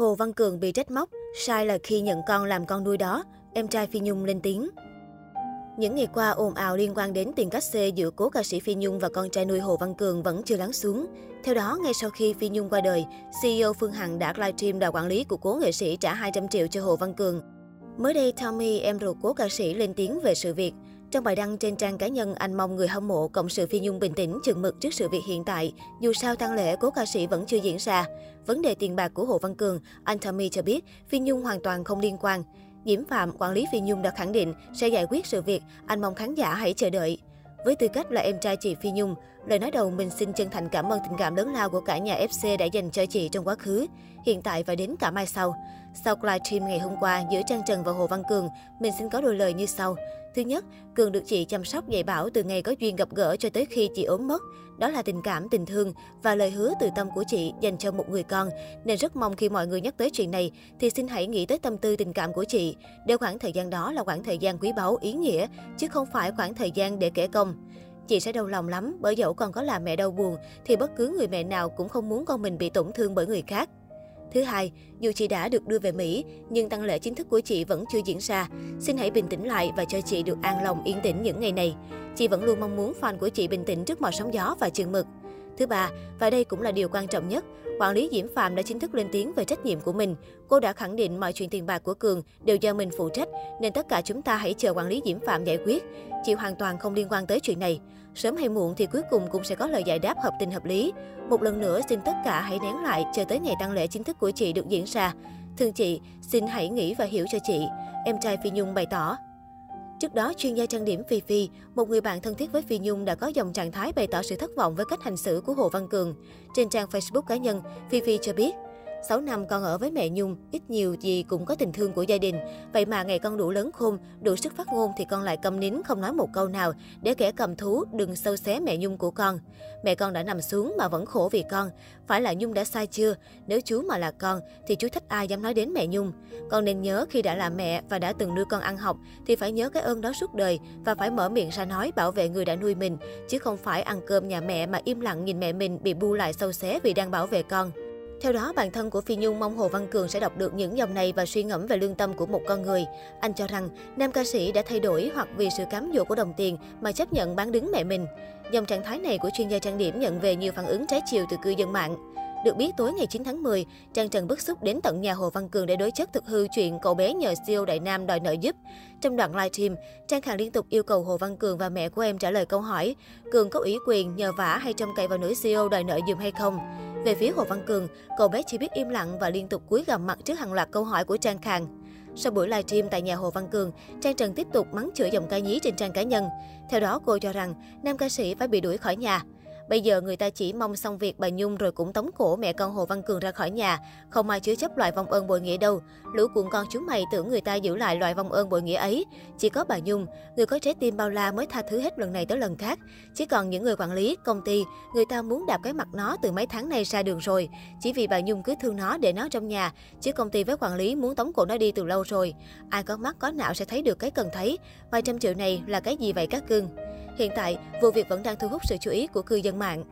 Hồ Văn Cường bị trách móc, sai là khi nhận con làm con nuôi đó, em trai Phi Nhung lên tiếng. Những ngày qua, ồn ào liên quan đến tiền cách xê giữa cố ca sĩ Phi Nhung và con trai nuôi Hồ Văn Cường vẫn chưa lắng xuống. Theo đó, ngay sau khi Phi Nhung qua đời, CEO Phương Hằng đã livestream đòi quản lý của cố nghệ sĩ trả 200 triệu cho Hồ Văn Cường. Mới đây, Tommy, em ruột cố ca sĩ lên tiếng về sự việc. Trong bài đăng trên trang cá nhân, anh mong người hâm mộ cộng sự Phi Nhung bình tĩnh chừng mực trước sự việc hiện tại. Dù sao tang lễ cố ca sĩ vẫn chưa diễn ra. Vấn đề tiền bạc của Hồ Văn Cường, anh Tommy cho biết Phi Nhung hoàn toàn không liên quan. Diễm Phạm, quản lý Phi Nhung đã khẳng định sẽ giải quyết sự việc, anh mong khán giả hãy chờ đợi. Với tư cách là em trai chị Phi Nhung, lời nói đầu mình xin chân thành cảm ơn tình cảm lớn lao của cả nhà FC đã dành cho chị trong quá khứ, hiện tại và đến cả mai sau. Sau livestream ngày hôm qua giữa Trang Trần và Hồ Văn Cường, mình xin có đôi lời như sau. Thứ nhất, Cường được chị chăm sóc dạy bảo từ ngày có duyên gặp gỡ cho tới khi chị ốm mất. Đó là tình cảm, tình thương và lời hứa từ tâm của chị dành cho một người con. Nên rất mong khi mọi người nhắc tới chuyện này thì xin hãy nghĩ tới tâm tư tình cảm của chị. Để khoảng thời gian đó là khoảng thời gian quý báu, ý nghĩa, chứ không phải khoảng thời gian để kể công. Chị sẽ đau lòng lắm bởi dẫu còn có làm mẹ đau buồn thì bất cứ người mẹ nào cũng không muốn con mình bị tổn thương bởi người khác. Thứ hai, dù chị đã được đưa về Mỹ, nhưng tăng lễ chính thức của chị vẫn chưa diễn ra. Xin hãy bình tĩnh lại và cho chị được an lòng yên tĩnh những ngày này. Chị vẫn luôn mong muốn fan của chị bình tĩnh trước mọi sóng gió và chừng mực. Thứ ba, và đây cũng là điều quan trọng nhất, quản lý Diễm Phạm đã chính thức lên tiếng về trách nhiệm của mình. Cô đã khẳng định mọi chuyện tiền bạc của Cường đều do mình phụ trách, nên tất cả chúng ta hãy chờ quản lý Diễm Phạm giải quyết. Chị hoàn toàn không liên quan tới chuyện này. Sớm hay muộn thì cuối cùng cũng sẽ có lời giải đáp hợp tình hợp lý. Một lần nữa xin tất cả hãy nén lại chờ tới ngày tăng lễ chính thức của chị được diễn ra. Thương chị, xin hãy nghĩ và hiểu cho chị. Em trai Phi Nhung bày tỏ. Trước đó, chuyên gia trang điểm Phi Phi, một người bạn thân thiết với Phi Nhung đã có dòng trạng thái bày tỏ sự thất vọng với cách hành xử của Hồ Văn Cường. Trên trang Facebook cá nhân, Phi Phi cho biết, 6 năm con ở với mẹ Nhung, ít nhiều gì cũng có tình thương của gia đình. Vậy mà ngày con đủ lớn khôn, đủ sức phát ngôn thì con lại câm nín không nói một câu nào để kẻ cầm thú đừng sâu xé mẹ Nhung của con. Mẹ con đã nằm xuống mà vẫn khổ vì con. Phải là Nhung đã sai chưa? Nếu chú mà là con thì chú thích ai dám nói đến mẹ Nhung. Con nên nhớ khi đã là mẹ và đã từng nuôi con ăn học thì phải nhớ cái ơn đó suốt đời và phải mở miệng ra nói bảo vệ người đã nuôi mình chứ không phải ăn cơm nhà mẹ mà im lặng nhìn mẹ mình bị bu lại sâu xé vì đang bảo vệ con. Theo đó, bản thân của Phi Nhung mong Hồ Văn Cường sẽ đọc được những dòng này và suy ngẫm về lương tâm của một con người. Anh cho rằng, nam ca sĩ đã thay đổi hoặc vì sự cám dỗ của đồng tiền mà chấp nhận bán đứng mẹ mình. Dòng trạng thái này của chuyên gia trang điểm nhận về nhiều phản ứng trái chiều từ cư dân mạng. Được biết, tối ngày 9 tháng 10, Trang Trần bức xúc đến tận nhà Hồ Văn Cường để đối chất thực hư chuyện cậu bé nhờ CEO Đại Nam đòi nợ giúp. Trong đoạn livestream, Trang Khang liên tục yêu cầu Hồ Văn Cường và mẹ của em trả lời câu hỏi, Cường có ủy quyền nhờ vả hay trông cậy vào nữ CEO đòi nợ dùm hay không? Về phía Hồ Văn Cường, cậu bé chỉ biết im lặng và liên tục cúi gằm mặt trước hàng loạt câu hỏi của Trang Khang. Sau buổi livestream tại nhà Hồ Văn Cường, Trang Trần tiếp tục mắng chửi dòng ca nhí trên trang cá nhân. Theo đó, cô cho rằng nam ca sĩ phải bị đuổi khỏi nhà. Bây giờ người ta chỉ mong xong việc bà Nhung rồi cũng tống cổ mẹ con Hồ Văn Cường ra khỏi nhà. Không ai chứa chấp loại vong ơn bội nghĩa đâu. Lũ cuộn con chúng mày tưởng người ta giữ lại loại vong ơn bội nghĩa ấy. Chỉ có bà Nhung, người có trái tim bao la mới tha thứ hết lần này tới lần khác. Chỉ còn những người quản lý, công ty, người ta muốn đạp cái mặt nó từ mấy tháng nay ra đường rồi. Chỉ vì bà Nhung cứ thương nó để nó trong nhà. Chứ công ty với quản lý muốn tống cổ nó đi từ lâu rồi. Ai có mắt có não sẽ thấy được cái cần thấy. Vài trăm triệu này là cái gì vậy các cưng? Hiện tại, vụ việc vẫn đang thu hút sự chú ý của cư dân mạng.